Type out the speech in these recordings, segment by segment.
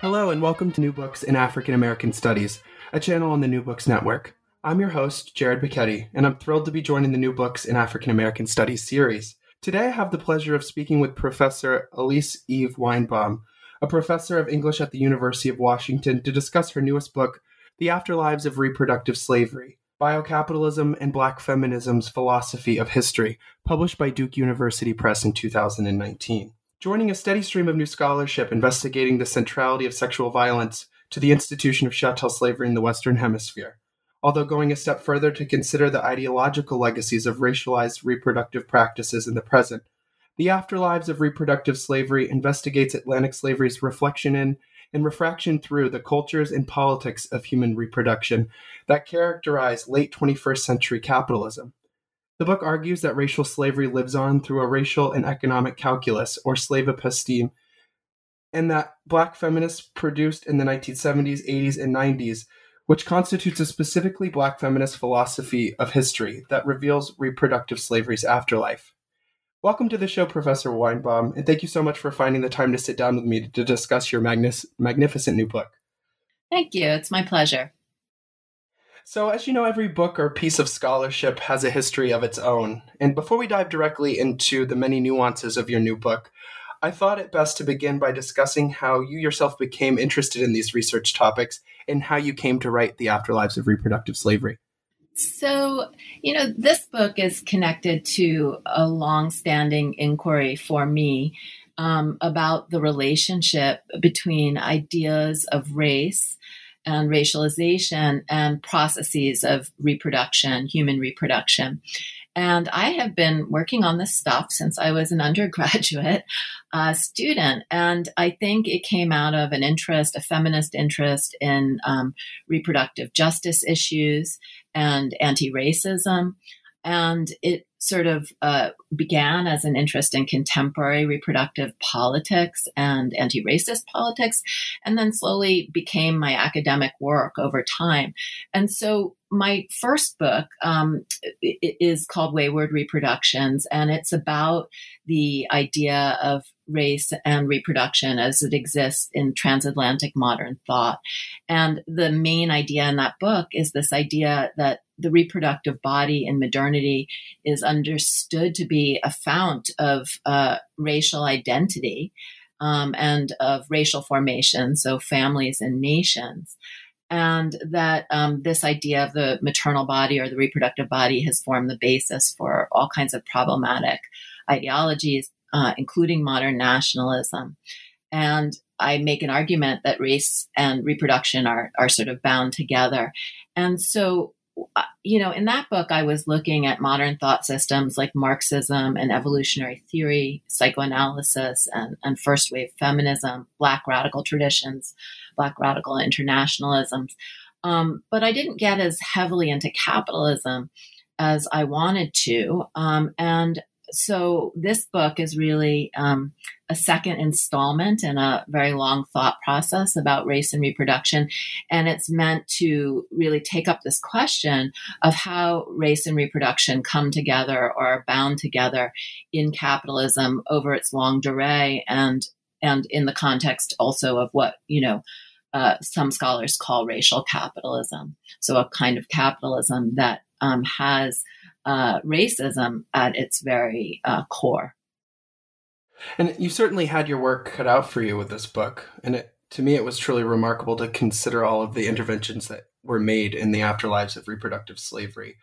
Hello, and welcome to New Books in African American Studies, a channel on the New Books Network. I'm your host, Jared Bicchetti, and I'm thrilled to be joining the New Books in African American Studies series. Today, I have the pleasure of speaking with Professor Alys Eve Weinbaum, a professor of English at the University of Washington, to discuss her newest book, The Afterlives of Reproductive Slavery Biocapitalism and Black Feminism's Philosophy of History, published by Duke University Press in 2019 joining a steady stream of new scholarship investigating the centrality of sexual violence to the institution of chattel slavery in the Western Hemisphere, although going a step further to consider the ideological legacies of racialized reproductive practices in the present. The Afterlives of Reproductive Slavery investigates Atlantic slavery's reflection in and refraction through the cultures and politics of human reproduction that characterize late 21st century capitalism. The book argues that racial slavery lives on through a racial and economic calculus, or slave episteme, and that black feminists produced in the 1970s, 80s, and 90s, which constitutes a specifically black feminist philosophy of history that reveals reproductive slavery's afterlife. Welcome to the show, Professor Weinbaum, and thank you so much for finding the time to sit down with me to discuss your magnificent new book. Thank you. It's my pleasure. So, as you know, every book or piece of scholarship has a history of its own. And before we dive directly into the many nuances of your new book, I thought it best to begin by discussing how you yourself became interested in these research topics and how you came to write The Afterlives of Reproductive Slavery. So, you know, this book is connected to a long-standing inquiry for me um, about the relationship between ideas of race and racialization and processes of reproduction, human reproduction. And I have been working on this stuff since I was an undergraduate uh, student. And I think it came out of an interest, a feminist interest in um, reproductive justice issues and anti racism. And it sort of uh, began as an interest in contemporary reproductive politics and anti racist politics, and then slowly became my academic work over time. And so my first book um, is called Wayward Reproductions, and it's about the idea of race and reproduction as it exists in transatlantic modern thought. And the main idea in that book is this idea that the reproductive body in modernity is understood to be a fount of uh, racial identity um, and of racial formation, so families and nations. And that um, this idea of the maternal body or the reproductive body has formed the basis for all kinds of problematic ideologies, uh, including modern nationalism. And I make an argument that race and reproduction are, are sort of bound together. And so uh, you know, in that book, I was looking at modern thought systems like Marxism and evolutionary theory, psychoanalysis, and, and first wave feminism, Black radical traditions, Black radical internationalisms. Um, but I didn't get as heavily into capitalism as I wanted to. Um, and so this book is really um, a second installment in a very long thought process about race and reproduction. And it's meant to really take up this question of how race and reproduction come together or are bound together in capitalism over its longue durée and and in the context also of what, you know, uh, some scholars call racial capitalism. So a kind of capitalism that um, has uh, racism at its very uh, core. And you certainly had your work cut out for you with this book. And it, to me, it was truly remarkable to consider all of the interventions that were made in the afterlives of reproductive slavery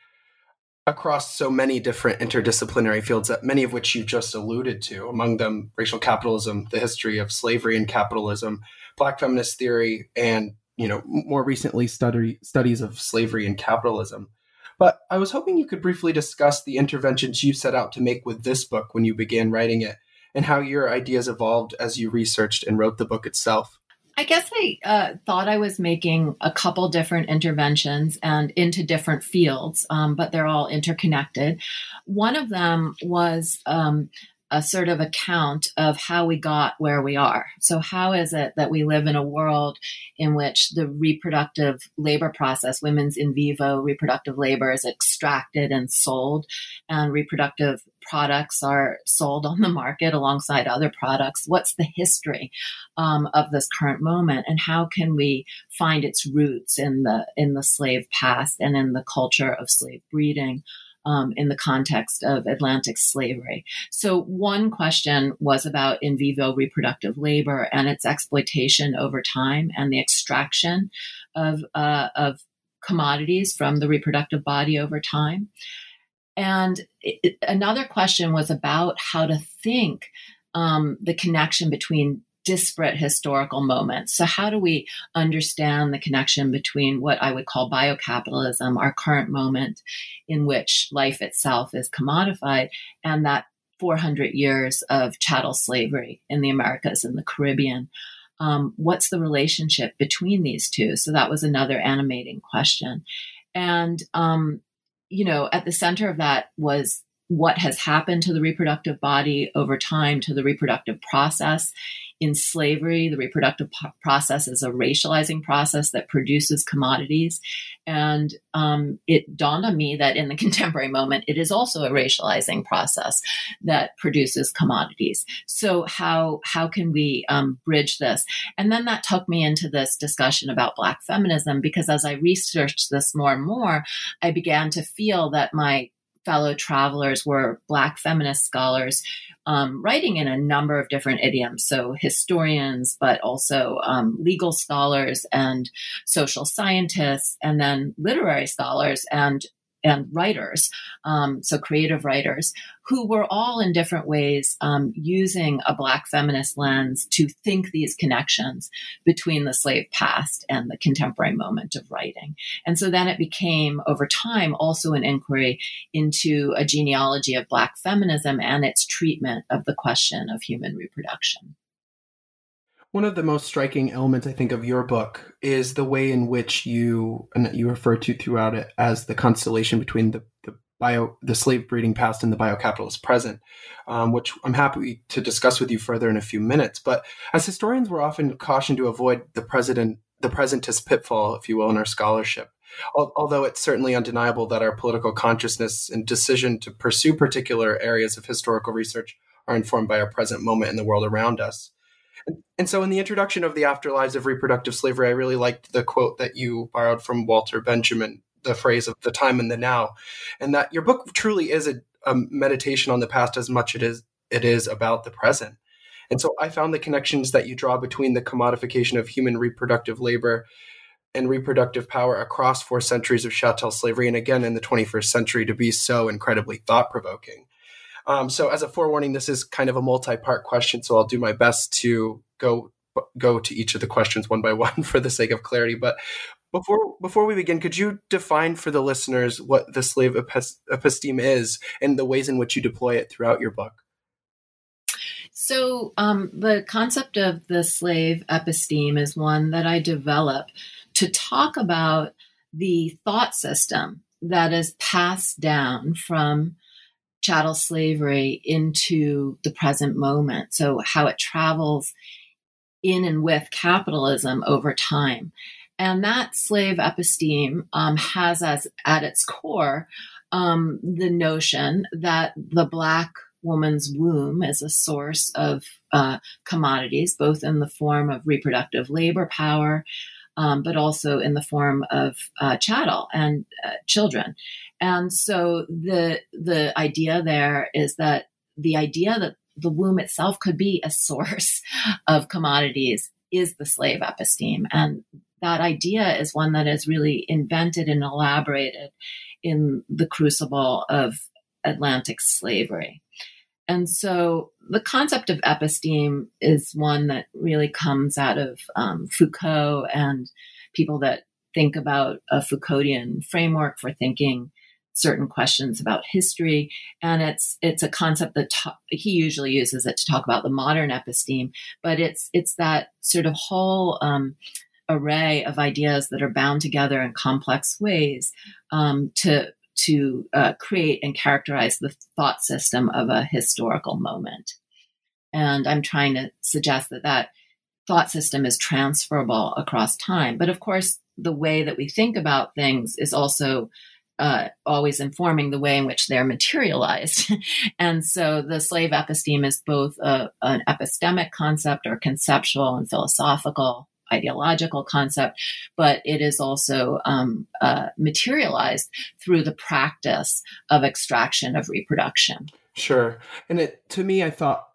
across so many different interdisciplinary fields that many of which you just alluded to among them racial capitalism the history of slavery and capitalism black feminist theory and you know more recently study, studies of slavery and capitalism but i was hoping you could briefly discuss the interventions you set out to make with this book when you began writing it and how your ideas evolved as you researched and wrote the book itself I guess I uh, thought I was making a couple different interventions and into different fields, um, but they're all interconnected. One of them was um, a sort of account of how we got where we are. So, how is it that we live in a world in which the reproductive labor process, women's in vivo reproductive labor, is extracted and sold, and reproductive products are sold on the market alongside other products? What's the history um, of this current moment, and how can we find its roots in the in the slave past and in the culture of slave breeding? Um, in the context of Atlantic slavery. So, one question was about in vivo reproductive labor and its exploitation over time and the extraction of, uh, of commodities from the reproductive body over time. And it, another question was about how to think um, the connection between disparate historical moments. So, how do we understand the connection between what I would call biocapitalism, our current moment in which life itself is commodified, and that 400 years of chattel slavery in the Americas and the Caribbean? Um, what's the relationship between these two? So, that was another animating question. And, um, you know, at the center of that was what has happened to the reproductive body over time, to the reproductive process in slavery, the reproductive p- process is a racializing process that produces commodities. And um, it dawned on me that in the contemporary moment, it is also a racializing process that produces commodities. So how how can we um, bridge this? And then that took me into this discussion about Black feminism because as I researched this more and more, I began to feel that my fellow travelers were Black feminist scholars um, writing in a number of different idioms. So, historians, but also um, legal scholars and social scientists, and then literary scholars and and writers, um, so creative writers, who were all in different ways um, using a Black feminist lens to think these connections between the slave past and the contemporary moment of writing. And so then it became, over time, also an inquiry into a genealogy of Black feminism and its treatment of the question of human reproduction. One of the most striking elements, I think, of your book is the way in which you and you refer to throughout it as the constellation between the, the bio, the slave breeding past and the biocapitalist present, um, which I'm happy to discuss with you further in a few minutes. But as historians, we're often cautioned to avoid the president, the presentist pitfall, if you will, in our scholarship. Although it's certainly undeniable that our political consciousness and decision to pursue particular areas of historical research are informed by our present moment in the world around us. And so, in the introduction of the afterlives of reproductive slavery, I really liked the quote that you borrowed from Walter Benjamin, the phrase of the time and the now, and that your book truly is a, a meditation on the past as much as it is it is about the present. And so, I found the connections that you draw between the commodification of human reproductive labor and reproductive power across four centuries of chattel slavery, and again in the 21st century, to be so incredibly thought provoking. Um, so, as a forewarning, this is kind of a multi-part question, so I'll do my best to go go to each of the questions one by one for the sake of clarity. But before before we begin, could you define for the listeners what the slave episteme is and the ways in which you deploy it throughout your book? So, um, the concept of the slave episteme is one that I develop to talk about the thought system that is passed down from chattel slavery into the present moment. So, how it travels in and with capitalism over time. And that slave episteme um, has as at its core um, the notion that the Black woman's womb is a source of uh, commodities, both in the form of reproductive labor power, um, but also in the form of uh, chattel and uh, children. And so the the idea there is that the idea that the womb itself could be a source of commodities is the slave episteme. And that idea is one that is really invented and elaborated in the crucible of Atlantic slavery. And so the concept of episteme is one that really comes out of um, Foucault and people that think about a Foucauldian framework for thinking certain questions about history. And it's it's a concept that ta- he usually uses it to talk about the modern episteme, but it's it's that sort of whole um, array of ideas that are bound together in complex ways um, to to uh, create and characterize the thought system of a historical moment. And I'm trying to suggest that that thought system is transferable across time. But of course, the way that we think about things is also uh, always informing the way in which they're materialized. and so the slave episteme is both a, an epistemic concept or conceptual and philosophical ideological concept, but it is also um, uh, materialized through the practice of extraction of reproduction. Sure, and it to me, I thought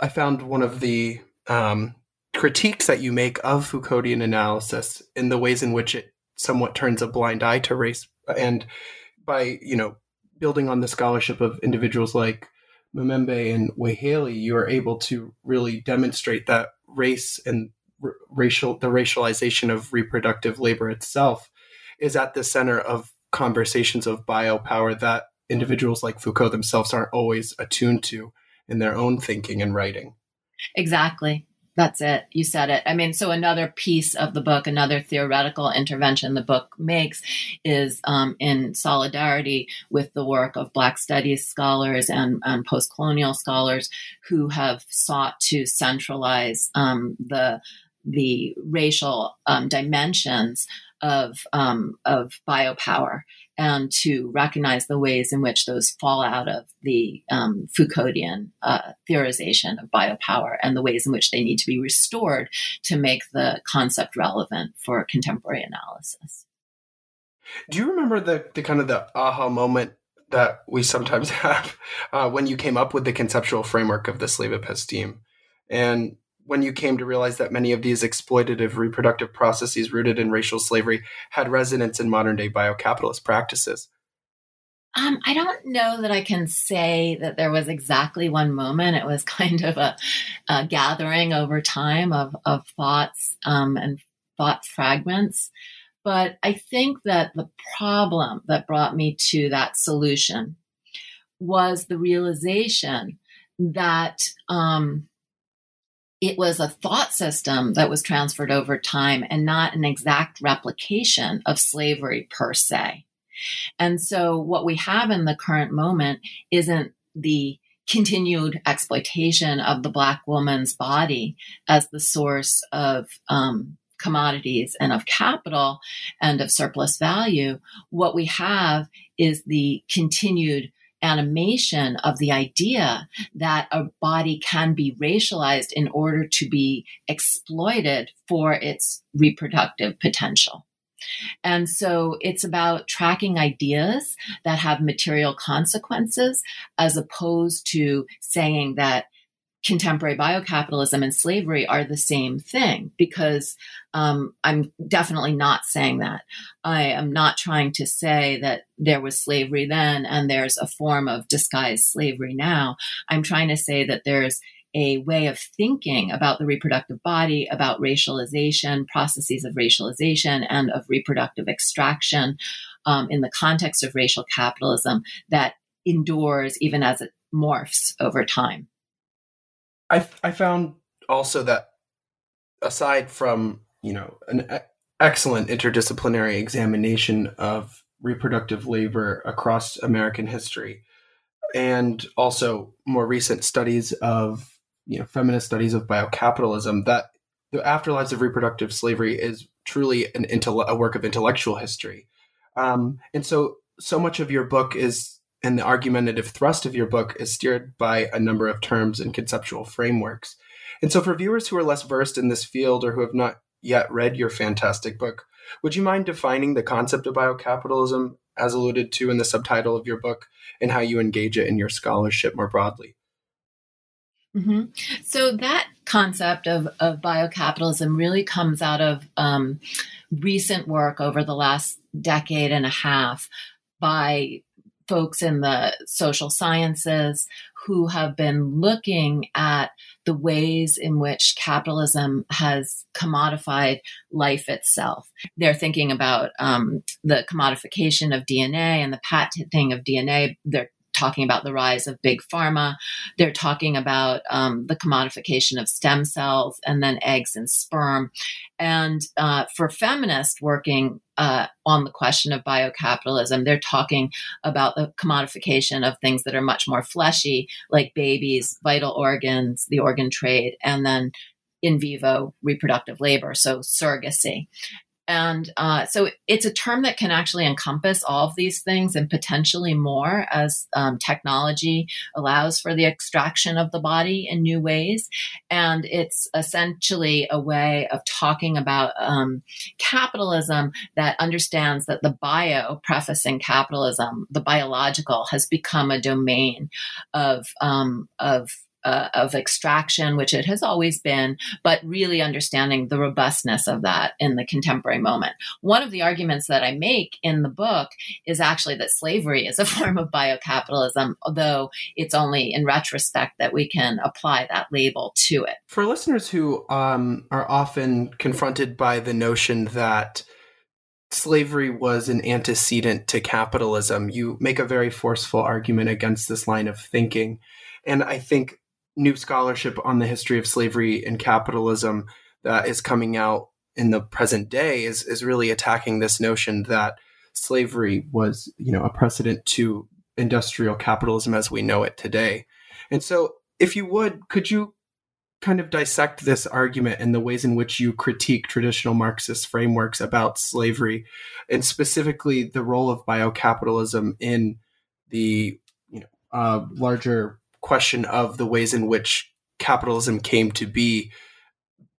I found one of the um, critiques that you make of Foucauldian analysis in the ways in which it somewhat turns a blind eye to race, and by you know building on the scholarship of individuals like Mbembe and Weheliye, you are able to really demonstrate that race and racial the racialization of reproductive labor itself is at the center of conversations of biopower that individuals like Foucault themselves aren't always attuned to in their own thinking and writing. Exactly. That's it. You said it. I mean, so another piece of the book, another theoretical intervention the book makes is um, in solidarity with the work of Black studies scholars and, and post colonial scholars who have sought to centralize um, the the racial um, dimensions of um, of biopower and to recognize the ways in which those fall out of the um, Foucauldian uh, theorization of biopower and the ways in which they need to be restored to make the concept relevant for contemporary analysis. Do you remember the, the kind of the aha moment that we sometimes have uh, when you came up with the conceptual framework of the slave episteme? And when you came to realize that many of these exploitative reproductive processes rooted in racial slavery had resonance in modern day biocapitalist practices? Um, I don't know that I can say that there was exactly one moment. It was kind of a, a gathering over time of, of thoughts um, and thought fragments. But I think that the problem that brought me to that solution was the realization that um, it was a thought system that was transferred over time and not an exact replication of slavery per se. And so what we have in the current moment isn't the continued exploitation of the black woman's body as the source of um, commodities and of capital and of surplus value. What we have is the continued animation of the idea that a body can be racialized in order to be exploited for its reproductive potential. And so it's about tracking ideas that have material consequences as opposed to saying that contemporary biocapitalism and slavery are the same thing because um, I'm definitely not saying that. I am not trying to say that there was slavery then and there's a form of disguised slavery now. I'm trying to say that there's a way of thinking about the reproductive body, about racialization, processes of racialization, and of reproductive extraction um, in the context of racial capitalism that endures even as it morphs over time. I I found also that aside from you know an excellent interdisciplinary examination of reproductive labor across American history, and also more recent studies of you know feminist studies of biocapitalism, that the afterlives of reproductive slavery is truly an intell- a work of intellectual history, um, and so so much of your book is and the argumentative thrust of your book is steered by a number of terms and conceptual frameworks. And so, for viewers who are less versed in this field or who have not yet read your fantastic book, would you mind defining the concept of biocapitalism as alluded to in the subtitle of your book and how you engage it in your scholarship more broadly? Mm-hmm. So that concept of, of biocapitalism really comes out of um, recent work over the last decade and a half by folks in the social sciences who have been looking at the ways in which capitalism has commodified life itself. They're thinking about um, the commodification of DNA and the patenting of DNA. They're talking about the rise of big pharma. They're talking about um, the commodification of stem cells and then eggs and sperm. And uh, for feminists working uh, on the question of biocapitalism, they're talking about the commodification of things that are much more fleshy, like babies, vital organs, the organ trade, and then in vivo reproductive labor, so surrogacy. And uh, so it's a term that can actually encompass all of these things and potentially more as um, technology allows for the extraction of the body in new ways. And it's essentially a way of talking about um, capitalism that understands that the bio, prefacing capitalism, the biological, has become a domain of, um, of uh, of extraction, which it has always been, but really understanding the robustness of that in the contemporary moment. One of the arguments that I make in the book is actually that slavery is a form of biocapitalism, although it's only in retrospect that we can apply that label to it. For listeners who um, are often confronted by the notion that slavery was an antecedent to capitalism, you make a very forceful argument against this line of thinking. And I think new scholarship on the history of slavery and capitalism that is coming out in the present day is is really attacking this notion that slavery was you know a precedent to industrial capitalism as we know it today. And so if you would could you kind of dissect this argument and the ways in which you critique traditional marxist frameworks about slavery and specifically the role of biocapitalism in the you know uh, larger question of the ways in which capitalism came to be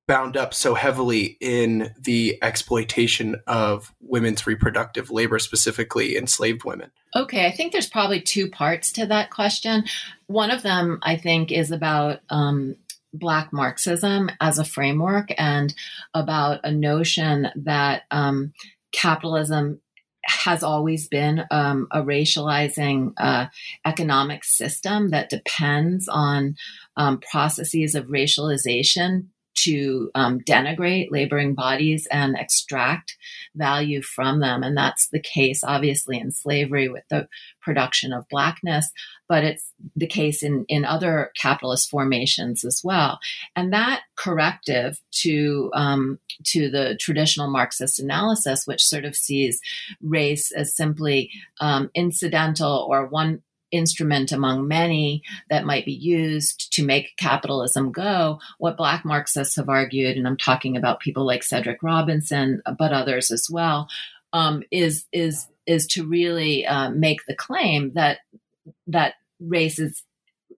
bound up so heavily in the exploitation of women's reproductive labor, specifically enslaved women? Okay, I think there's probably two parts to that question. One of them, I think, is about um, Black Marxism as a framework and about a notion that um, capitalism has always been um, a racializing uh, economic system that depends on um, processes of racialization to um, denigrate laboring bodies and extract value from them. And that's the case, obviously, in slavery with the production of blackness, but it's the case in, in other capitalist formations as well. And that corrective to, um, to the traditional Marxist analysis, which sort of sees race as simply um, incidental or one instrument among many that might be used to make capitalism go. What Black Marxists have argued, and I'm talking about people like Cedric Robinson, but others as well, um, is is is to really uh, make the claim that that races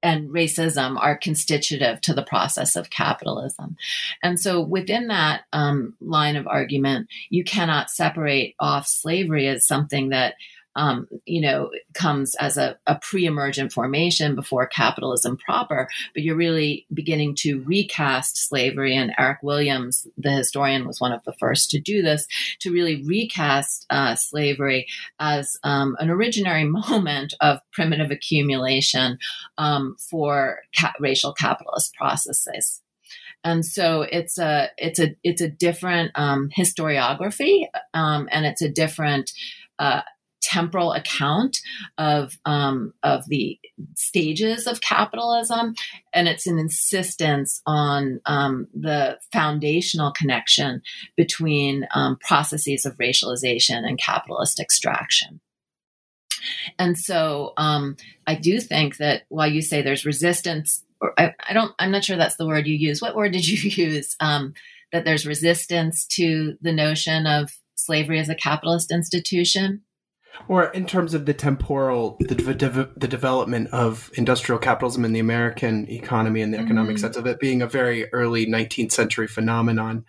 and racism are constitutive to the process of capitalism. And so within that um, line of argument, you cannot separate off slavery as something that um, you know, comes as a, a pre emergent formation before capitalism proper, but you're really beginning to recast slavery. And Eric Williams, the historian, was one of the first to do this, to really recast uh, slavery as um, an originary moment of primitive accumulation um, for ca- racial capitalist processes and so it's a it's a it's a different um, historiography um, and it's a different uh, temporal account of um, of the stages of capitalism, and it's an insistence on um, the foundational connection between um, processes of racialization and capitalist extraction. And so, um, I do think that while you say there's resistance, I, I, don't, I'm not sure that's the word you use. What word did you use? Um, that there's resistance to the notion of slavery as a capitalist institution or in terms of the temporal the, de- the development of industrial capitalism in the american economy and the economic mm-hmm. sense of it being a very early 19th century phenomenon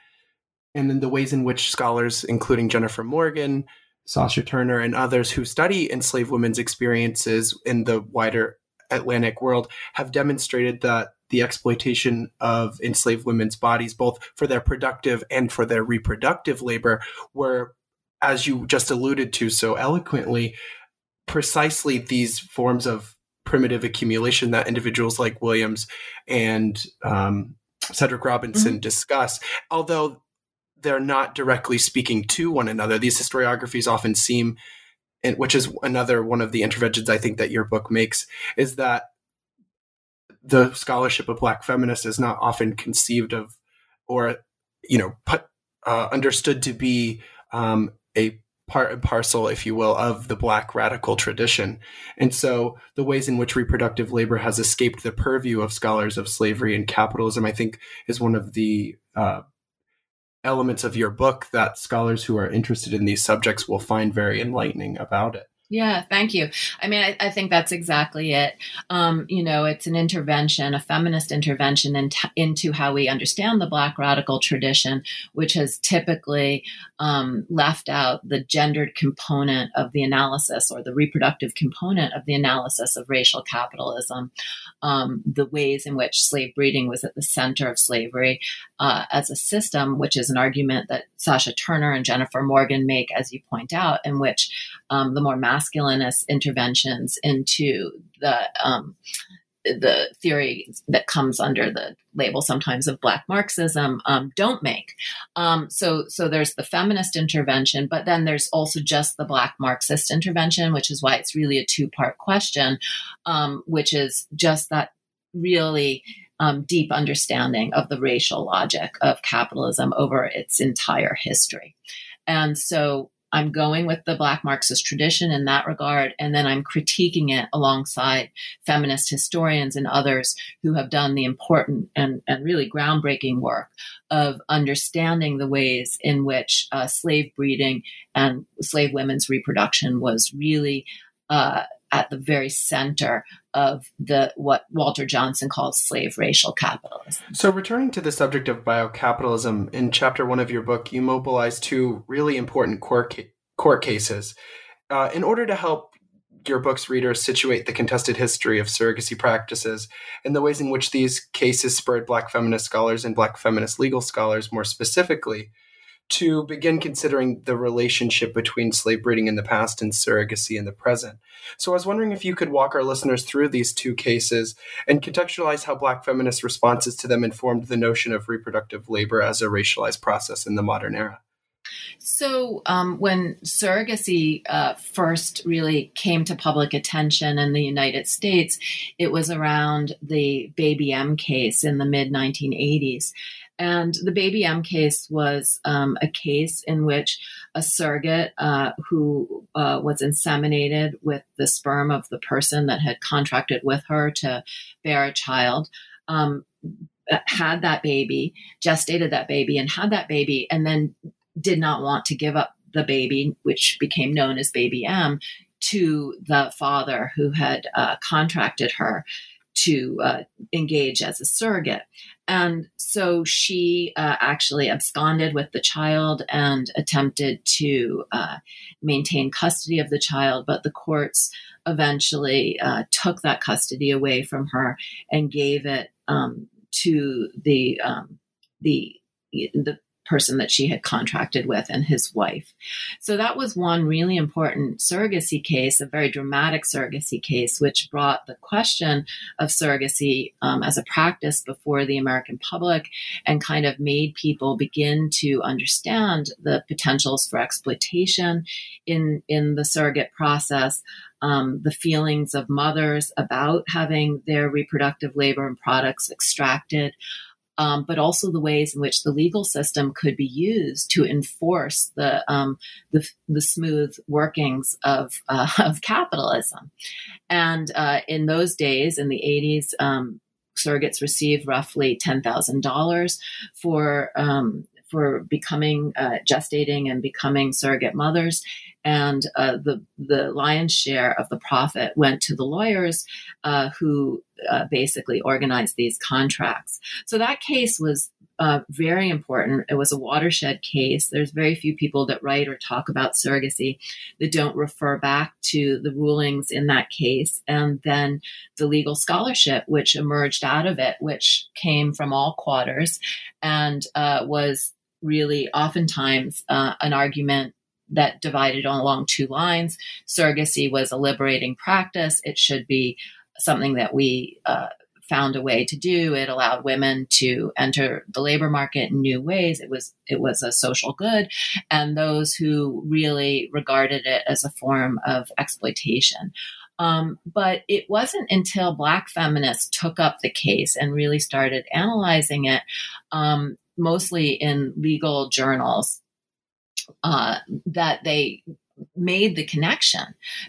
and then the ways in which scholars including jennifer morgan sasha turner and others who study enslaved women's experiences in the wider atlantic world have demonstrated that the exploitation of enslaved women's bodies, both for their productive and for their reproductive labor, were, as you just alluded to so eloquently, precisely these forms of primitive accumulation that individuals like Williams and um, Cedric Robinson mm-hmm. discuss. Although they're not directly speaking to one another, these historiographies often seem, and which is another one of the interventions I think that your book makes, is that the scholarship of Black feminists is not often conceived of or, you know, put, uh, understood to be um, a part and parcel, if you will, of the Black radical tradition. And so the ways in which reproductive labor has escaped the purview of scholars of slavery and capitalism, I think, is one of the uh, elements of your book that scholars who are interested in these subjects will find very enlightening about it. Yeah, thank you. I mean, I, I think that's exactly it. Um, you know, it's an intervention, a feminist intervention in t- into how we understand the Black radical tradition, which has typically um, left out the gendered component of the analysis or the reproductive component of the analysis of racial capitalism, um, the ways in which slave breeding was at the center of slavery uh, as a system, which is an argument that Sasha Turner and Jennifer Morgan make, as you point out, in which um, the more masculinist interventions into the um, the theory that comes under the label sometimes of black marxism um, don't make. Um, so so there's the feminist intervention but then there's also just the black marxist intervention which is why it's really a two part question um, which is just that really um, deep understanding of the racial logic of capitalism over its entire history. And so I'm going with the Black Marxist tradition in that regard, and then I'm critiquing it alongside feminist historians and others who have done the important and, and really groundbreaking work of understanding the ways in which uh, slave breeding and slave women's reproduction was really uh, at the very center of the what Walter Johnson calls slave racial capitalism. So returning to the subject of biocapitalism, in chapter one of your book, you mobilize two really important court, ca- court cases uh, in order to help your book's readers situate the contested history of surrogacy practices and the ways in which these cases spurred Black feminist scholars and Black feminist legal scholars more specifically to begin considering the relationship between slave breeding in the past and surrogacy in the present. So I was wondering if you could walk our listeners through these two cases and contextualize how Black feminist responses to them informed the notion of reproductive labor as a racialized process in the modern era. So, um, when surrogacy uh, first really came to public attention in the United States, it was around the Baby M case in the mid 1980s. And the Baby M case was um, a case in which a surrogate uh, who uh, was inseminated with the sperm of the person that had contracted with her to bear a child um, had that baby, gestated that baby, and had that baby, and then did not want to give up the baby, which became known as Baby M, to the father who had uh, contracted her to uh, engage as a surrogate. And so she uh, actually absconded with the child and attempted to uh, maintain custody of the child, but the courts eventually uh, took that custody away from her and gave it um, to the um, the the person that she had contracted with and his wife. So that was one really important surrogacy case, a very dramatic surrogacy case, which brought the question of surrogacy um, as a practice before the American public and kind of made people begin to understand the potentials for exploitation in, in the surrogate process. Um, the feelings of mothers about having their reproductive labor and products extracted, um, but also the ways in which the legal system could be used to enforce the um, the, the, smooth workings of uh, of capitalism. And uh, in those days, in the eighties, um, surrogates received roughly ten thousand dollars for um, for becoming uh, gestating and becoming surrogate mothers. And uh, the the lion's share of the profit went to the lawyers uh, who uh, basically organized these contracts. So that case was uh, very important. It was a watershed case. There's very few people that write or talk about surrogacy that don't refer back to the rulings in that case and then the legal scholarship which emerged out of it, which came from all quarters and uh, was really oftentimes uh, an argument that divided along two lines. Surrogacy was a liberating practice. It should be something that we uh, found a way to do. It allowed women to enter the labor market in new ways. It was it was a social good, and those who really regarded it as a form of exploitation. Um, but it wasn't until Black feminists took up the case and really started analyzing it, um, mostly in legal journals, uh, that they made the connection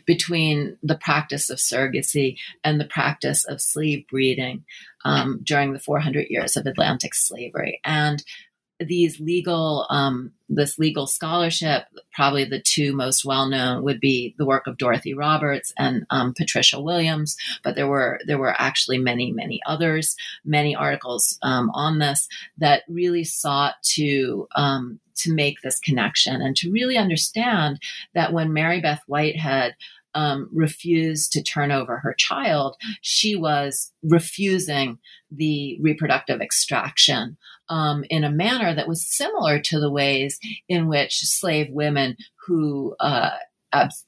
between the practice of surrogacy and the practice of slave breeding um, during the 400 years of Atlantic slavery. And these legal, um, this legal scholarship, probably the two most well known would be the work of Dorothy Roberts and um, Patricia Williams, but there were there were actually many many others, many articles um, on this that really sought to um, to make this connection and to really understand that when Mary Beth Whitehead um, refused to turn over her child, she was refusing the reproductive extraction um, in a manner that was similar to the ways in which slave women who uh,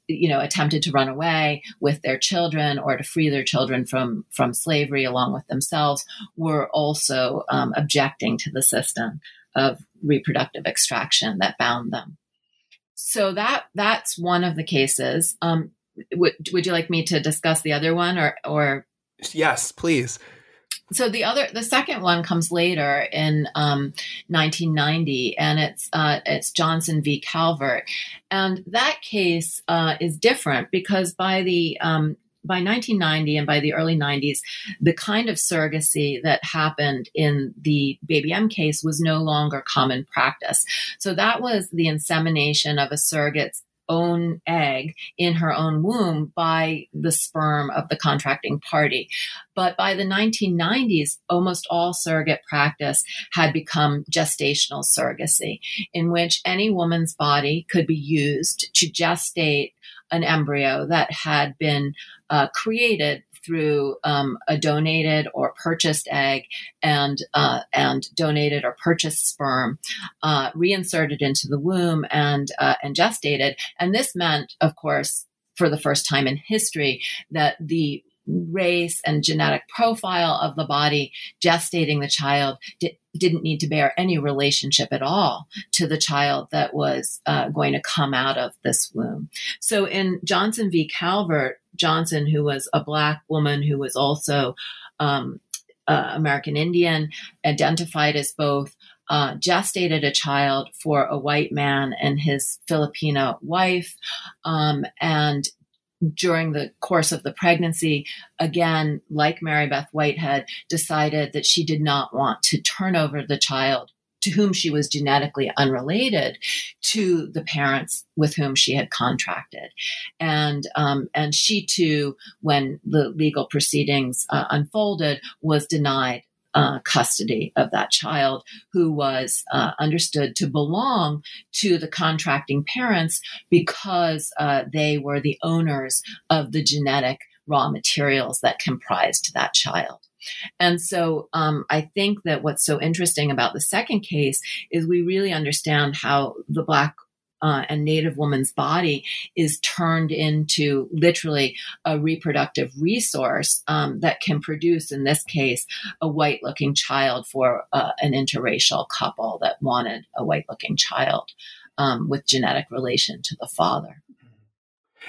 you know attempted to run away with their children or to free their children from from slavery along with themselves were also um, objecting to the system of reproductive extraction that bound them. So that that's one of the cases. Um, would would you like me to discuss the other one or or? Yes, please. So the other, the second one comes later in um, 1990, and it's uh, it's Johnson v. Calvert, and that case uh, is different because by the um, by 1990 and by the early 90s, the kind of surrogacy that happened in the Baby M case was no longer common practice. So that was the insemination of a surrogate's own egg in her own womb by the sperm of the contracting party. But by the 1990s, almost all surrogate practice had become gestational surrogacy, in which any woman's body could be used to gestate an embryo that had been uh, created through um, a donated or purchased egg and uh, and donated or purchased sperm, uh, reinserted into the womb and uh, and gestated. And this meant, of course, for the first time in history, that the race and genetic profile of the body gestating the child di- didn't need to bear any relationship at all to the child that was uh, going to come out of this womb. So in Johnson v. Calvert, Johnson, who was a black woman who was also um, uh, American Indian, identified as both uh, gestated a child for a white man and his Filipino wife, um, and during the course of the pregnancy, again, like Mary Beth Whitehead, decided that she did not want to turn over the child to whom she was genetically unrelated to the parents with whom she had contracted. And, um, and she too, when the legal proceedings uh, unfolded, was denied uh, custody of that child who was uh, understood to belong to the contracting parents because uh, they were the owners of the genetic raw materials that comprised that child. And so um, I think that what's so interesting about the second case is we really understand how the Black uh, and Native woman's body is turned into literally a reproductive resource um, that can produce, in this case, a white looking child for uh, an interracial couple that wanted a white looking child um, with genetic relation to the father.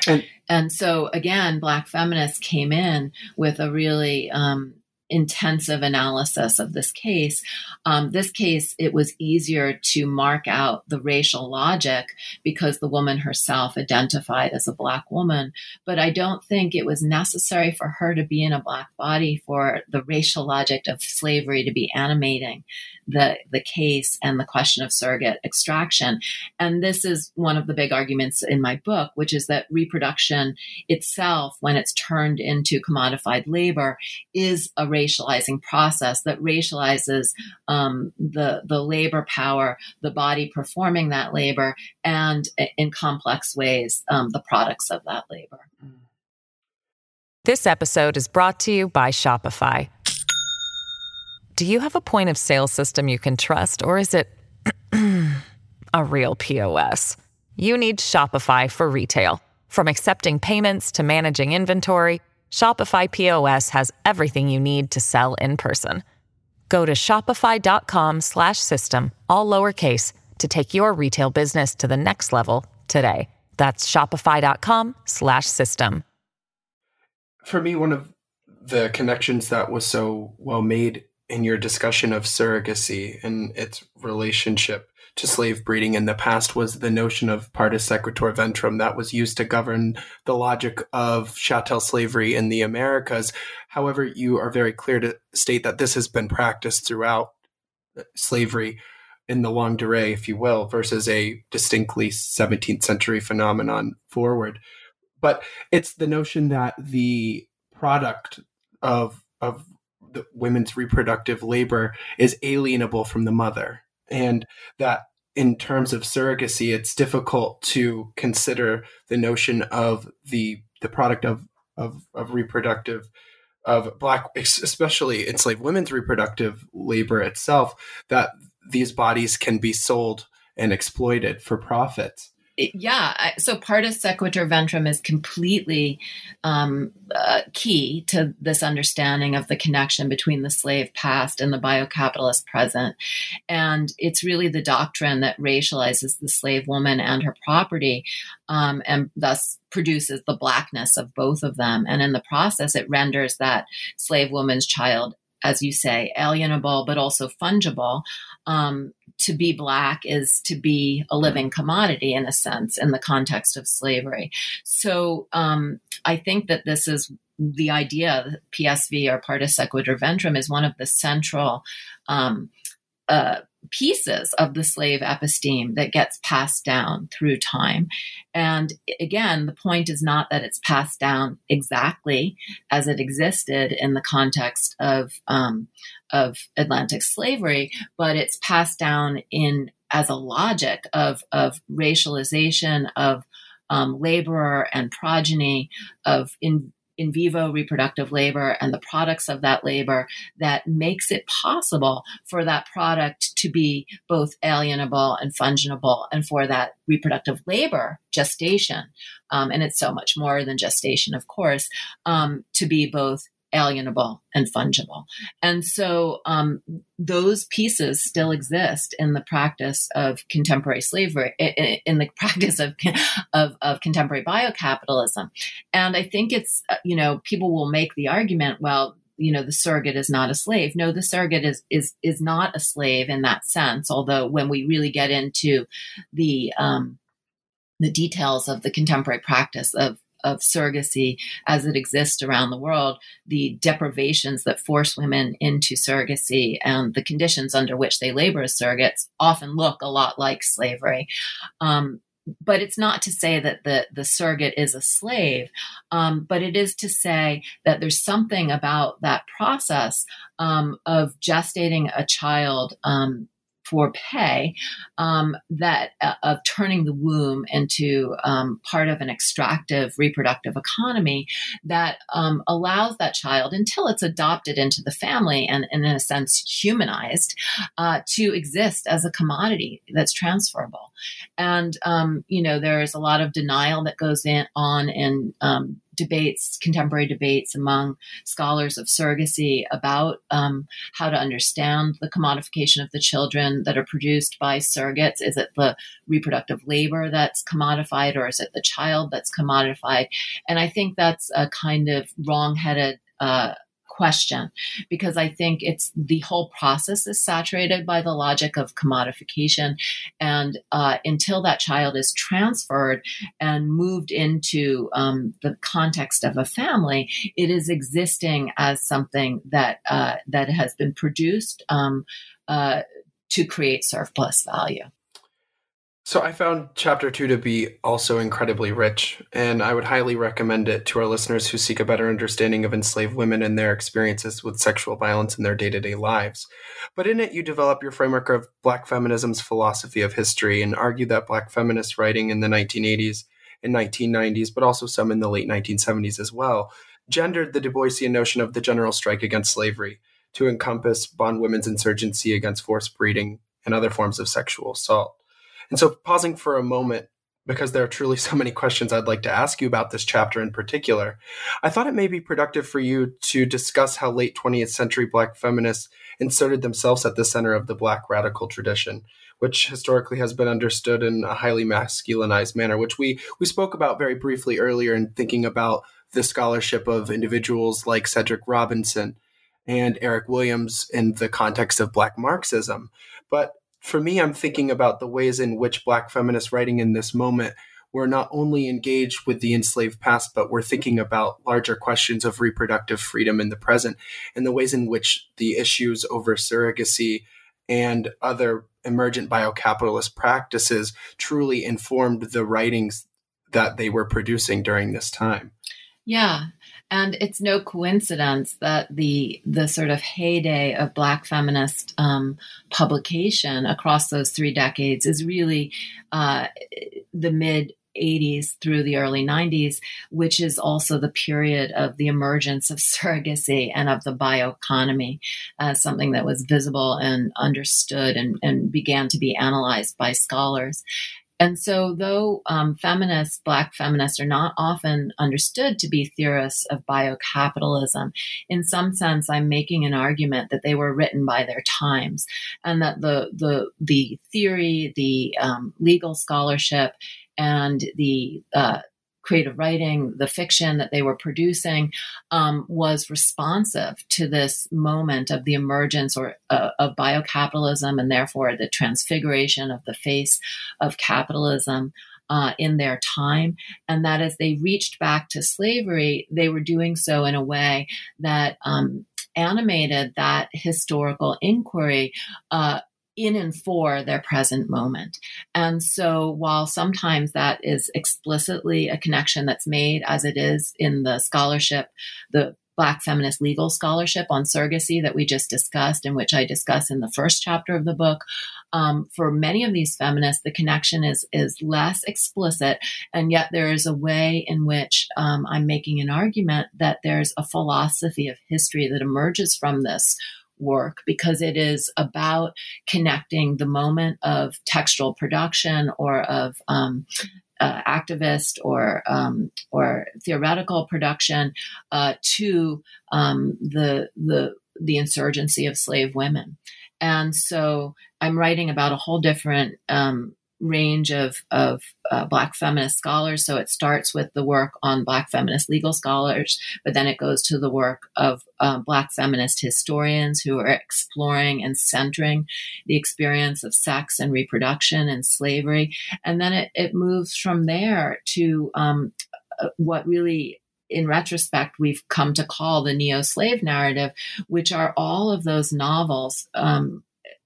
And, and so again, black feminists came in with a really um, intensive analysis of this case, um, this case, it was easier to mark out the racial logic because the woman herself identified as a Black woman. But I don't think it was necessary for her to be in a Black body for the racial logic of slavery to be animating the, the case and the question of surrogate extraction. And this is one of the big arguments in my book, which is that reproduction itself, when it's turned into commodified labor, is a racializing process that racializes um, the the labor power, the body performing that labor, and in complex ways, um, the products of that labor. This episode is brought to you by Shopify. Do you have a point of sale system you can trust, or is it a real POS? You need Shopify for retail. From accepting payments to managing inventory, Shopify POS has everything you need to sell in person. Go to shopify.com/system all lowercase to take your retail business to the next level today. That's shopify.com/system. For me one of the connections that was so well made in your discussion of surrogacy and its relationship to slave breeding in the past was the notion of partus sequitur ventrum that was used to govern the logic of chattel slavery in the Americas. However, you are very clear to state that this has been practiced throughout uh, slavery in the longue durée, if you will, versus a distinctly 17th century phenomenon forward. But it's the notion that the product of of the women's reproductive labor is alienable from the mother and that in terms of surrogacy, it's difficult to consider the notion of the the product of of, of reproductive of black, especially enslaved women's reproductive labor itself, that these bodies can be sold and exploited for profit yeah so partus sequitur ventrum is completely um, uh, key to this understanding of the connection between the slave past and the biocapitalist present and it's really the doctrine that racializes the slave woman and her property um, and thus produces the blackness of both of them and in the process it renders that slave woman's child as you say, alienable, but also fungible. Um, to be black is to be a living commodity in a sense in the context of slavery. So um, I think that this is the idea, PSV or partus sequitur ventrum, is one of the central um, uh, pieces of the slave episteme that gets passed down through time. And again, the point is not that it's passed down exactly as it existed in the context of um, of Atlantic slavery, but it's passed down in as a logic of of racialization of um, laborer and progeny of in, in vivo reproductive labor and the products of that labor that makes it possible for that product to be both alienable and fungible and for that reproductive labor gestation. Um, and it's so much more than gestation of course um, to be both alienable and fungible. And so um, those pieces still exist in the practice of contemporary slavery, in the practice of, of, of contemporary biocapitalism. And I think it's, uh, you know, people will make the argument, well, you know the surrogate is not a slave no the surrogate is is is not a slave in that sense although when we really get into the um the details of the contemporary practice of of surrogacy as it exists around the world, the deprivations that force women into surrogacy and the conditions under which they labor as surrogates often look a lot like slavery. Um, but it's not to say that the, the surrogate is a slave, um, but it is to say that there's something about that process um, of gestating a child um, for pay um, that uh, of turning the womb into um, part of an extractive reproductive economy that um, allows that child until it's adopted into the family and, and in a sense humanized uh, to exist as a commodity that's transferable. And um, you know there is a lot of denial that goes in, on in um, debates, contemporary debates among scholars of surrogacy about um, how to understand the commodification of the children that are produced by surrogates. Is it the reproductive labor that's commodified, or is it the child that's commodified? And I think that's a kind of wrong-headed uh, question because I think it's the whole process is saturated by the logic of commodification. And uh, until that child is transferred and moved into um, the context of a family, it is existing as something that uh, that has been produced um, uh, to create surplus value. So I found chapter two to be also incredibly rich, and I would highly recommend it to our listeners who seek a better understanding of enslaved women and their experiences with sexual violence in their day to day lives. But in it, you develop your framework of Black feminism's philosophy of history and argue that Black feminist writing in the 1980s and 1990s, but also some in the late 1970s as well, gendered the Du Boisian notion of the general strike against slavery to encompass bondwomen's insurgency against forced breeding and other forms of sexual assault. And so, pausing for a moment, because there are truly so many questions I'd like to ask you about this chapter in particular, I thought it may be productive for you to discuss how late 20th century Black feminists inserted themselves at the center of the Black radical tradition, which historically has been understood in a highly masculinized manner, which we, we spoke about very briefly earlier in thinking about the scholarship of individuals like Cedric Robinson and Eric Williams in the context of Black Marxism. But for me, I'm thinking about the ways in which Black feminist writing in this moment were not only engaged with the enslaved past, but we're thinking about larger questions of reproductive freedom in the present and the ways in which the issues over surrogacy and other emergent biocapitalist practices truly informed the writings that they were producing during this time. Yeah, and it's no coincidence that the the sort of heyday of Black feminist um, publication across those three decades is really uh, the mid 80s through the early 90s, which is also the period of the emergence of surrogacy and of the bioeconomy as something that was visible and understood and, and began to be analyzed by scholars. And so, though um, feminists, Black feminists, are not often understood to be theorists of biocapitalism, in some sense, I'm making an argument that they were written by their times, and that the the the theory, the um, legal scholarship, and the uh, creative writing, the fiction that they were producing, um, was responsive to this moment of the emergence or uh, of biocapitalism and therefore the transfiguration of the face of capitalism. Uh, in their time, and that as they reached back to slavery, they were doing so in a way that um, animated that historical inquiry uh, in and for their present moment. And so, while sometimes that is explicitly a connection that's made, as it is in the scholarship, the Black feminist legal scholarship on surrogacy that we just discussed, and which I discuss in the first chapter of the book. Um, for many of these feminists, the connection is is less explicit, and yet there is a way in which um, I'm making an argument that there's a philosophy of history that emerges from this, work because it is about connecting the moment of textual production or of um, uh, activist or um, or theoretical production uh, to um, the the the insurgency of slave women, and so I'm writing about a whole different um, range of, of uh, Black feminist scholars. So it starts with the work on Black feminist legal scholars, but then it goes to the work of uh, Black feminist historians who are exploring and centering the experience of sex and reproduction and slavery. And then it, it moves from there to um, uh, what really in retrospect, we've come to call the neo slave narrative, which are all of those novels um,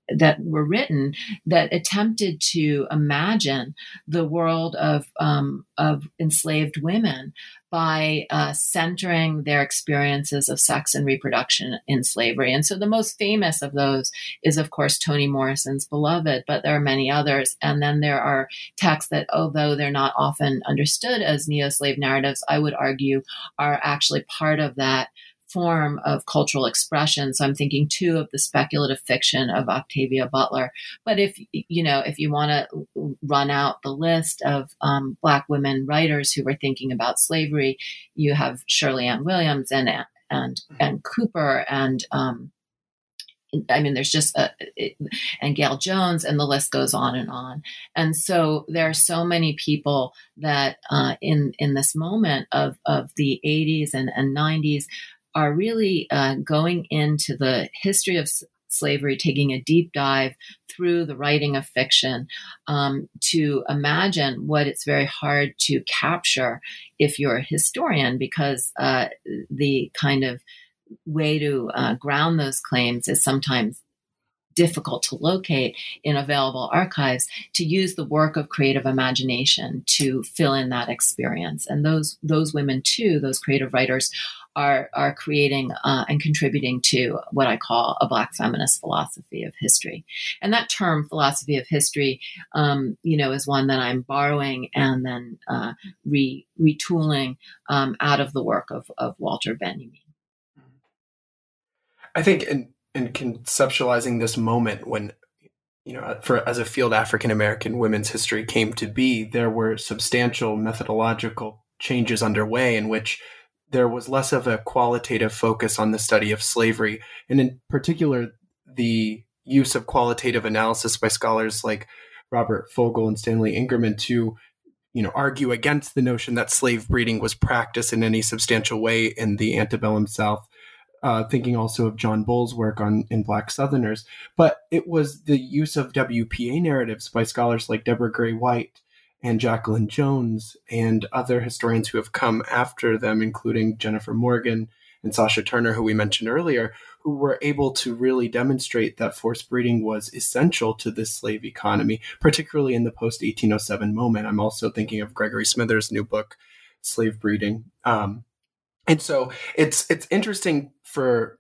that were written that attempted to imagine the world of um, of enslaved women by uh, centering their experiences of sex and reproduction in slavery. And so the most famous of those is, of course, Toni Morrison's Beloved, but there are many others. And then there are texts that, although they're not often understood as neo slave narratives, I would argue are actually part of that form of cultural expression. So I'm thinking too of the speculative fiction of Octavia Butler. But if you know, if you want to run out the list of um, Black women writers who were thinking about slavery, you have Sherley Anne Williams and and and Cooper and um, I mean, there's just a, it, and Gayl Jones, and the list goes on and on. And so there are so many people that uh, in in this moment of of the 80s and, and 90s are really uh, going into the history of slavery, taking a deep dive through the writing of fiction um, to imagine what it's very hard to capture if you're a historian, because uh, the kind of way to uh, ground those claims is sometimes difficult to locate in available archives to use the work of creative imagination to fill in that experience. And those those women too those creative writers are are creating uh, and contributing to what I call a Black feminist philosophy of history. And that term, philosophy of history, um, you know, is one that I'm borrowing and then uh, re, retooling um, out of the work of, of Walter Benjamin. I think in in conceptualizing this moment when you know, for as a field African American women's history came to be, there were substantial methodological changes underway in which there was less of a qualitative focus on the study of slavery, and in particular, the use of qualitative analysis by scholars like Robert Fogel and Stanley Engerman to you know argue against the notion that slave breeding was practiced in any substantial way in the antebellum South. Uh, thinking also of John Boles' work on in Black Southerners, but it was the use of WPA narratives by scholars like Deborah Gray White and Jacqueline Jones and other historians who have come after them, including Jennifer Morgan and Sasha Turner, who we mentioned earlier, who were able to really demonstrate that forced breeding was essential to this slave economy, particularly in the post 1807 moment. I'm also thinking of Gregory Smithers' new book, Slave Breeding. Um, and so it's it's interesting for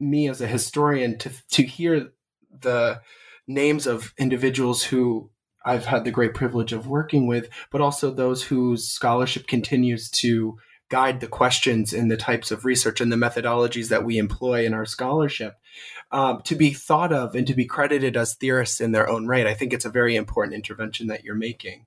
me as a historian to to hear the names of individuals who I've had the great privilege of working with, but also those whose scholarship continues to guide the questions and the types of research and the methodologies that we employ in our scholarship um, to be thought of and to be credited as theorists in their own right. I think it's a very important intervention that you're making.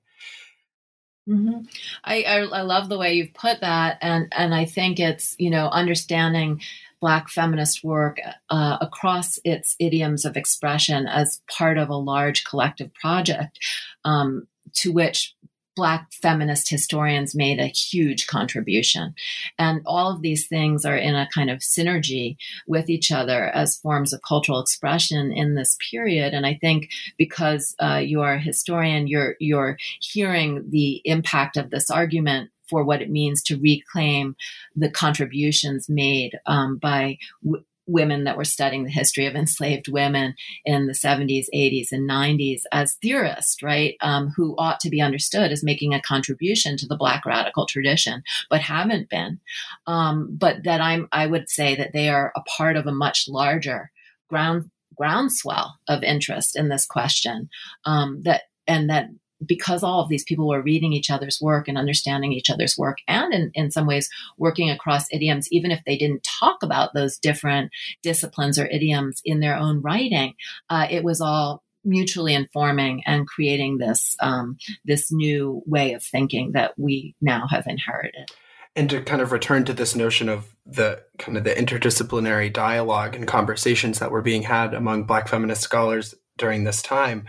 Mm-hmm. I, I, I love the way you've put that, and and I think it's you know understanding Black feminist work uh, across its idioms of expression as part of a large collective project um, to which Black feminist historians made a huge contribution. And all of these things are in a kind of synergy with each other as forms of cultural expression in this period. And I think because uh, you are a historian, you're, you're hearing the impact of this argument for what it means to reclaim the contributions made um, by w- women that were studying the history of enslaved women in the 70s, 80s, and 90s as theorists, right? Um, who ought to be understood as making a contribution to the Black radical tradition, but haven't been. Um, but that I'm, I would say that they are a part of a much larger ground groundswell of interest in this question um, that and that because all of these people were reading each other's work and understanding each other's work and in, in some ways working across idioms even if they didn't talk about those different disciplines or idioms in their own writing uh, it was all mutually informing and creating this um, this new way of thinking that we now have inherited. And to kind of return to this notion of the kind of the interdisciplinary dialogue and conversations that were being had among black feminist scholars during this time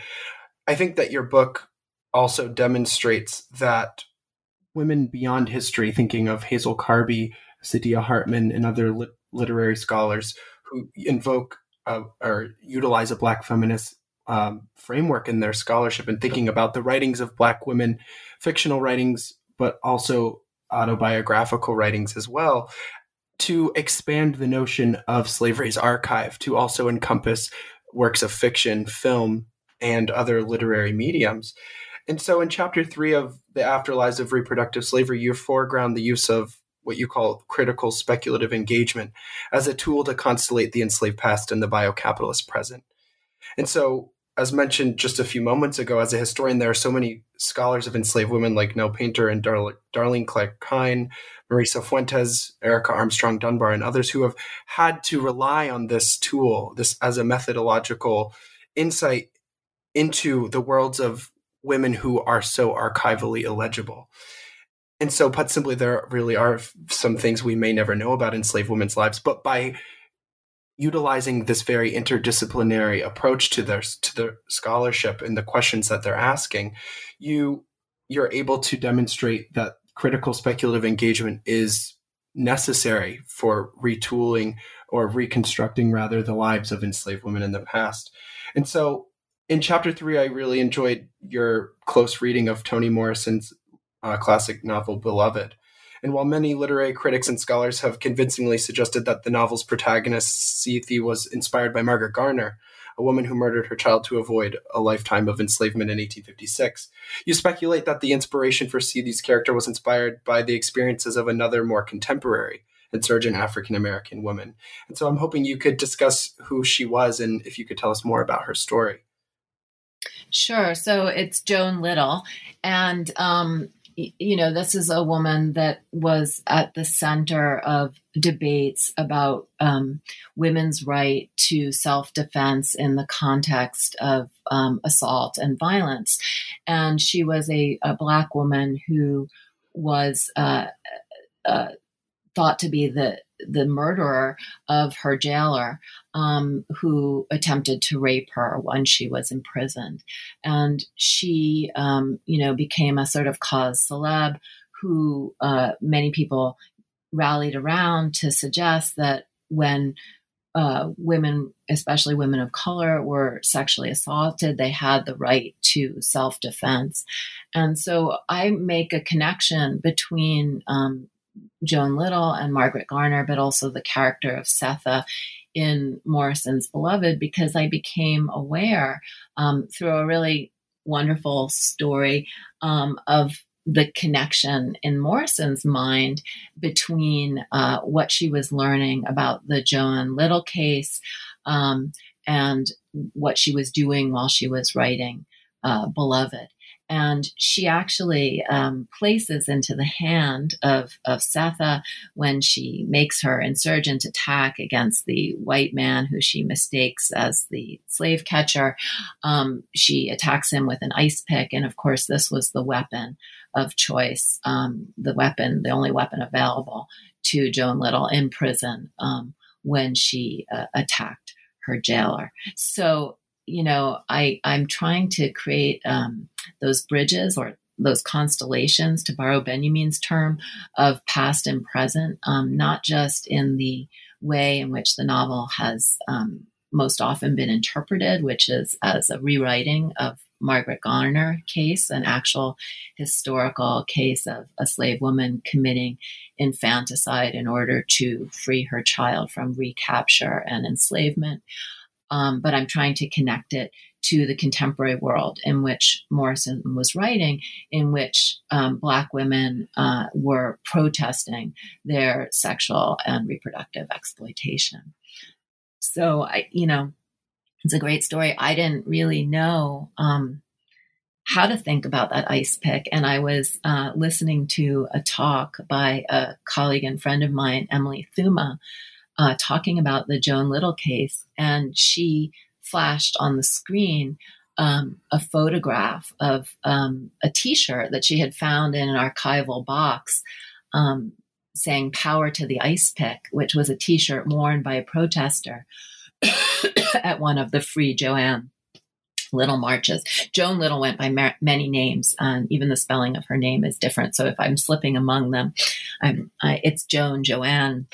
i think that your book also demonstrates that women beyond history, thinking of Hazel Carby, Saidiya Hartman, and other lit- literary scholars who invoke uh, or utilize a Black feminist um, framework in their scholarship and thinking about the writings of Black women, fictional writings, but also autobiographical writings as well, to expand the notion of slavery's archive to also encompass works of fiction, film, and other literary mediums. And so in chapter three of The Afterlives of Reproductive Slavery, you foreground the use of what you call critical speculative engagement as a tool to constellate the enslaved past and the biocapitalist present. And so, as mentioned just a few moments ago, as a historian, there are so many scholars of enslaved women like Nell Painter and Dar- Darlene Clark-Hine, Marisa Fuentes, Erica Armstrong Dunbar, and others who have had to rely on this tool, this as a methodological insight into the worlds of women who are so archivally illegible. And so, put simply, there really are some things we may never know about enslaved women's lives, but by utilizing this very interdisciplinary approach to their to their scholarship and the questions that they're asking, you you're able to demonstrate that critical speculative engagement is necessary for retooling or reconstructing rather the lives of enslaved women in the past. And so in chapter three, I really enjoyed your close reading of Toni Morrison's uh, classic novel, Beloved. And while many literary critics and scholars have convincingly suggested that the novel's protagonist, Sethe, was inspired by Margaret Garner, a woman who murdered her child to avoid a lifetime of enslavement in 1856, you speculate that the inspiration for Sethe's character was inspired by the experiences of another more contemporary insurgent African American woman. And so I'm hoping you could discuss who she was and if you could tell us more about her story. Sure. So it's Joan Little. And, um, you know, this is a woman that was at the center of debates about um, women's right to self defense in the context of um, assault and violence. And she was a, a Black woman who was uh, uh, thought to be the the murderer of her jailer, um, who attempted to rape her when she was imprisoned, and she, um, you know, became a sort of cause celeb who uh, many people rallied around to suggest that when uh, women, especially women of color, were sexually assaulted, they had the right to self defense. And so I make a connection between um, Joan Little and Margaret Garner, but also the character of Sethe in Morrison's Beloved, because I became aware um, through a really wonderful story um, of the connection in Morrison's mind between uh, what she was learning about the Joan Little case um, and what she was doing while she was writing uh, Beloved and she actually um, places into the hand of, of Sethe when she makes her insurgent attack against the white man who she mistakes as the slave catcher. Um, she attacks him with an ice pick, and of course, this was the weapon of choice, um, the weapon, the only weapon available to Joan Little in prison um, when she uh, attacked her jailer. So you know, I I'm trying to create um, those bridges or those constellations, to borrow Benjamin's term, of past and present, um, not just in the way in which the novel has um, most often been interpreted, which is as a rewriting of Margaret Garner case, an actual historical case of a slave woman committing infanticide in order to free her child from recapture and enslavement um, but I'm trying to connect it to the contemporary world in which Morrison was writing, in which um, Black women uh, were protesting their sexual and reproductive exploitation. So, I, you know, it's a great story. I didn't really know um, how to think about that ice pick. And I was uh, listening to a talk by a colleague and friend of mine, Emily Thuma, uh, talking about the Joan Little case, and she flashed on the screen um, a photograph of um, a T-shirt that she had found in an archival box. Um, saying power to the ice pick, which was a t shirt worn by a protester at one of the free Joanne Little marches. Joan Little went by ma- many names, and even the spelling of her name is different. So if I'm slipping among them, I, it's Joan, Joanne,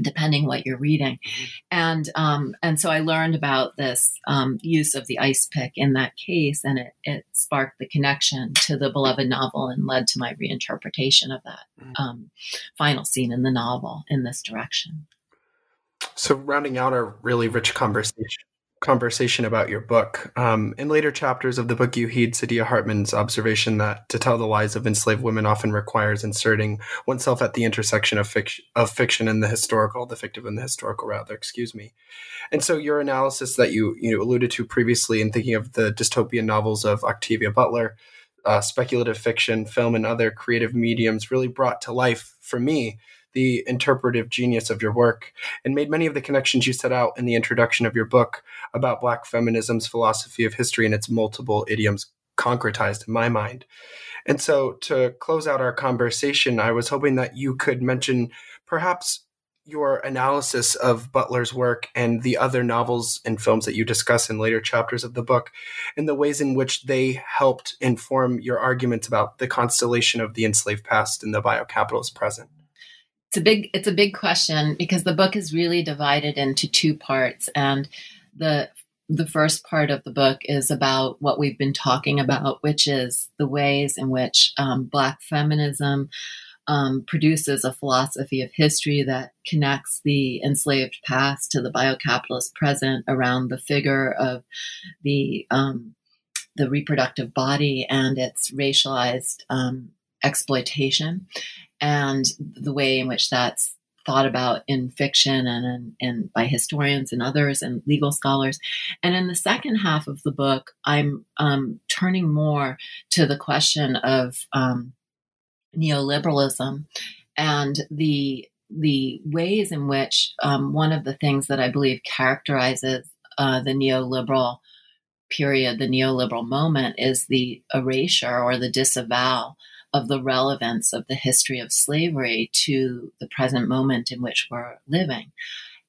depending what you're reading. Mm-hmm. And um, and so I learned about this um, use of the ice pick in that case, and it, it sparked the connection to the beloved novel and led to my reinterpretation of that mm-hmm. um, final scene in the novel in this direction. So, rounding out our really rich conversation, conversation about your book. Um, in later chapters of the book, you heed Saidiya Hartman's observation that to tell the lies of enslaved women often requires inserting oneself at the intersection of fiction, of fiction and the historical, the fictive and the historical, rather. Excuse me. And so, your analysis that you you alluded to previously in thinking of the dystopian novels of Octavia Butler, uh, speculative fiction, film, and other creative mediums really brought to life for me the interpretive genius of your work and made many of the connections you set out in the introduction of your book about Black feminism's philosophy of history and its multiple idioms concretized in my mind. And so, to close out our conversation, I was hoping that you could mention perhaps your analysis of Butler's work and the other novels and films that you discuss in later chapters of the book, and the ways in which they helped inform your arguments about the constellation of the enslaved past and the biocapitalist present. It's a big it's a big question because the book is really divided into two parts. And the the first part of the book is about what we've been talking about which is the ways in which um, black feminism um, produces a philosophy of history that connects the enslaved past to the biocapitalist present around the figure of the um, the reproductive body and its racialized um, exploitation and the way in which that's thought about in fiction and, and, by historians and others and legal scholars. And in the second half of the book, I'm um, turning more to the question of um, neoliberalism and the the ways in which um, one of the things that I believe characterizes uh, the neoliberal period, the neoliberal moment, is the erasure or the disavowal of the relevance of the history of slavery to the present moment in which we're living.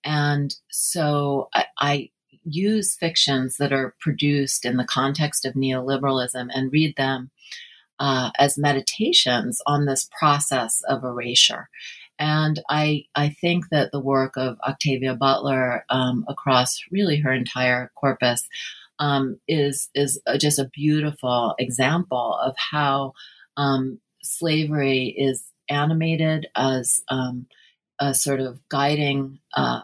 And so I, I use fictions that are produced in the context of neoliberalism and read them uh, as meditations on this process of erasure. And I, I think that the work of Octavia Butler um, across really her entire corpus um, is is just a beautiful example of how um, slavery is animated as um, a sort of guiding uh,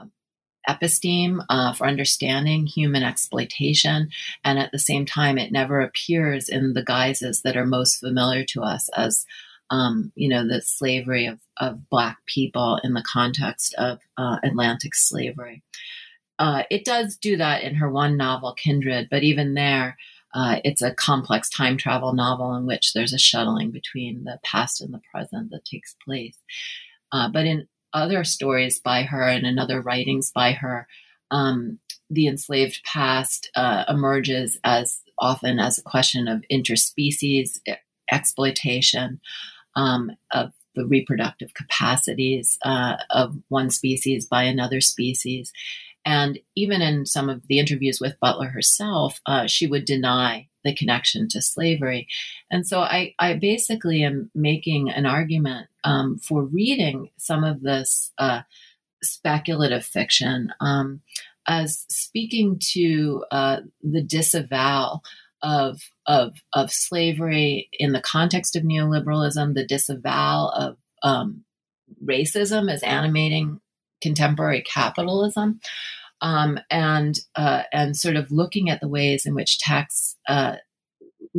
episteme uh, for understanding human exploitation. And at the same time, it never appears in the guises that are most familiar to us as, um, you know, the slavery of, of Black people in the context of uh, Atlantic slavery. Uh, it does do that in her one novel, Kindred, but even there, uh, it's a complex time travel novel in which there's a shuttling between the past and the present that takes place. Uh, but in other stories by her and in other writings by her, um, the enslaved past uh, emerges as often as a question of interspecies exploitation um, of the reproductive capacities uh, of one species by another species. And even in some of the interviews with Butler herself, uh, she would deny the connection to slavery. And so I, I basically am making an argument um, for reading some of this uh, speculative fiction um, as speaking to uh, the disavowal of, of, of slavery in the context of neoliberalism, the disavowal of um, racism as animating contemporary capitalism. Um, and uh, and sort of looking at the ways in which texts, uh,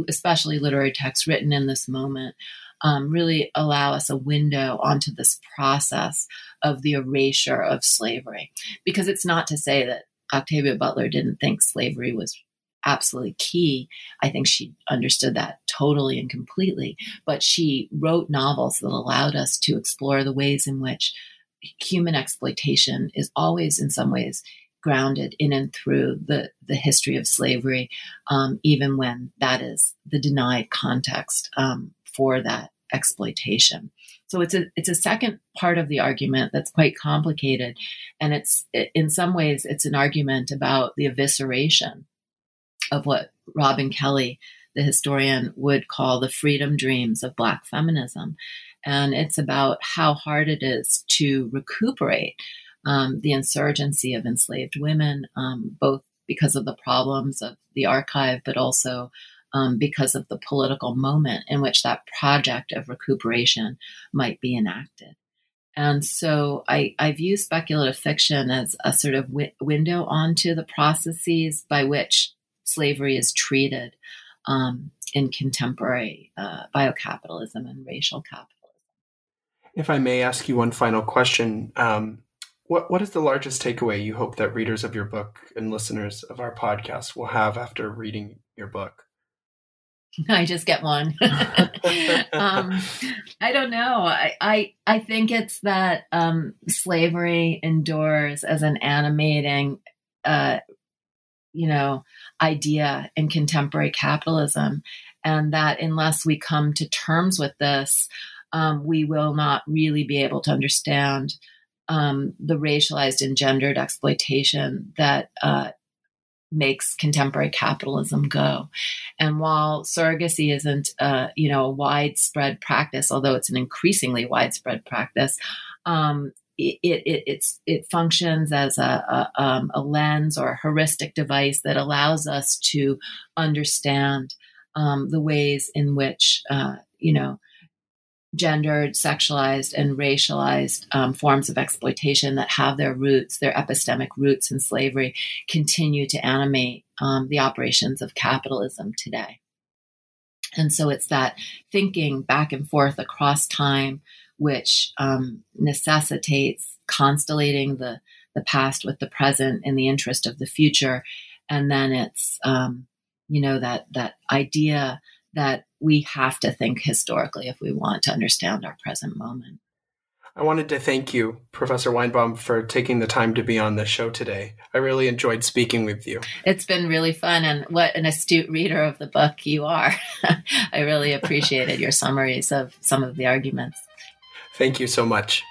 especially literary texts written in this moment, um, really allow us a window onto this process of the erasure of slavery. Because it's not to say that Octavia Butler didn't think slavery was absolutely key. I think she understood that totally and completely. But she wrote novels that allowed us to explore the ways in which human exploitation is always, in some ways, grounded in and through the, the history of slavery, um, even when that is the denied context um, for that exploitation. So it's a it's a second part of the argument that's quite complicated, and it's in some ways it's an argument about the evisceration of what Robin Kelley, the historian, would call the freedom dreams of Black feminism, and it's about how hard it is to recuperate um, the insurgency of enslaved women, um, both because of the problems of the archive, but also um, because of the political moment in which that project of recuperation might be enacted. And so I, I view speculative fiction as a sort of wi- window onto the processes by which slavery is treated um, in contemporary uh, biocapitalism and racial capitalism. If I may ask you one final question, um, what what is the largest takeaway you hope that readers of your book and listeners of our podcast will have after reading your book? I just get one. um, I don't know. I, I, I think it's that um, slavery endures as an animating, uh, you know, idea in contemporary capitalism, and that unless we come to terms with this, um, we will not really be able to understand um, the racialized and gendered exploitation that uh, makes contemporary capitalism go. And while surrogacy isn't, uh, you know, a widespread practice, although it's an increasingly widespread practice, um, it, it, it functions as a, a, um, a, lens or a heuristic device that allows us to understand um, the ways in which, uh, you know, gendered, sexualized, and racialized um, forms of exploitation that have their roots, their epistemic roots in slavery, continue to animate um, the operations of capitalism today. And so it's that thinking back and forth across time, which um, necessitates constellating the, the past with the present in the interest of the future. And then it's, um, you know, that, that idea that we have to think historically if we want to understand our present moment. I wanted to thank you, Professor Weinbaum, for taking the time to be on the show today. I really enjoyed speaking with you. It's been really fun, and what an astute reader of the book you are. I really appreciated your summaries of some of the arguments. Thank you so much.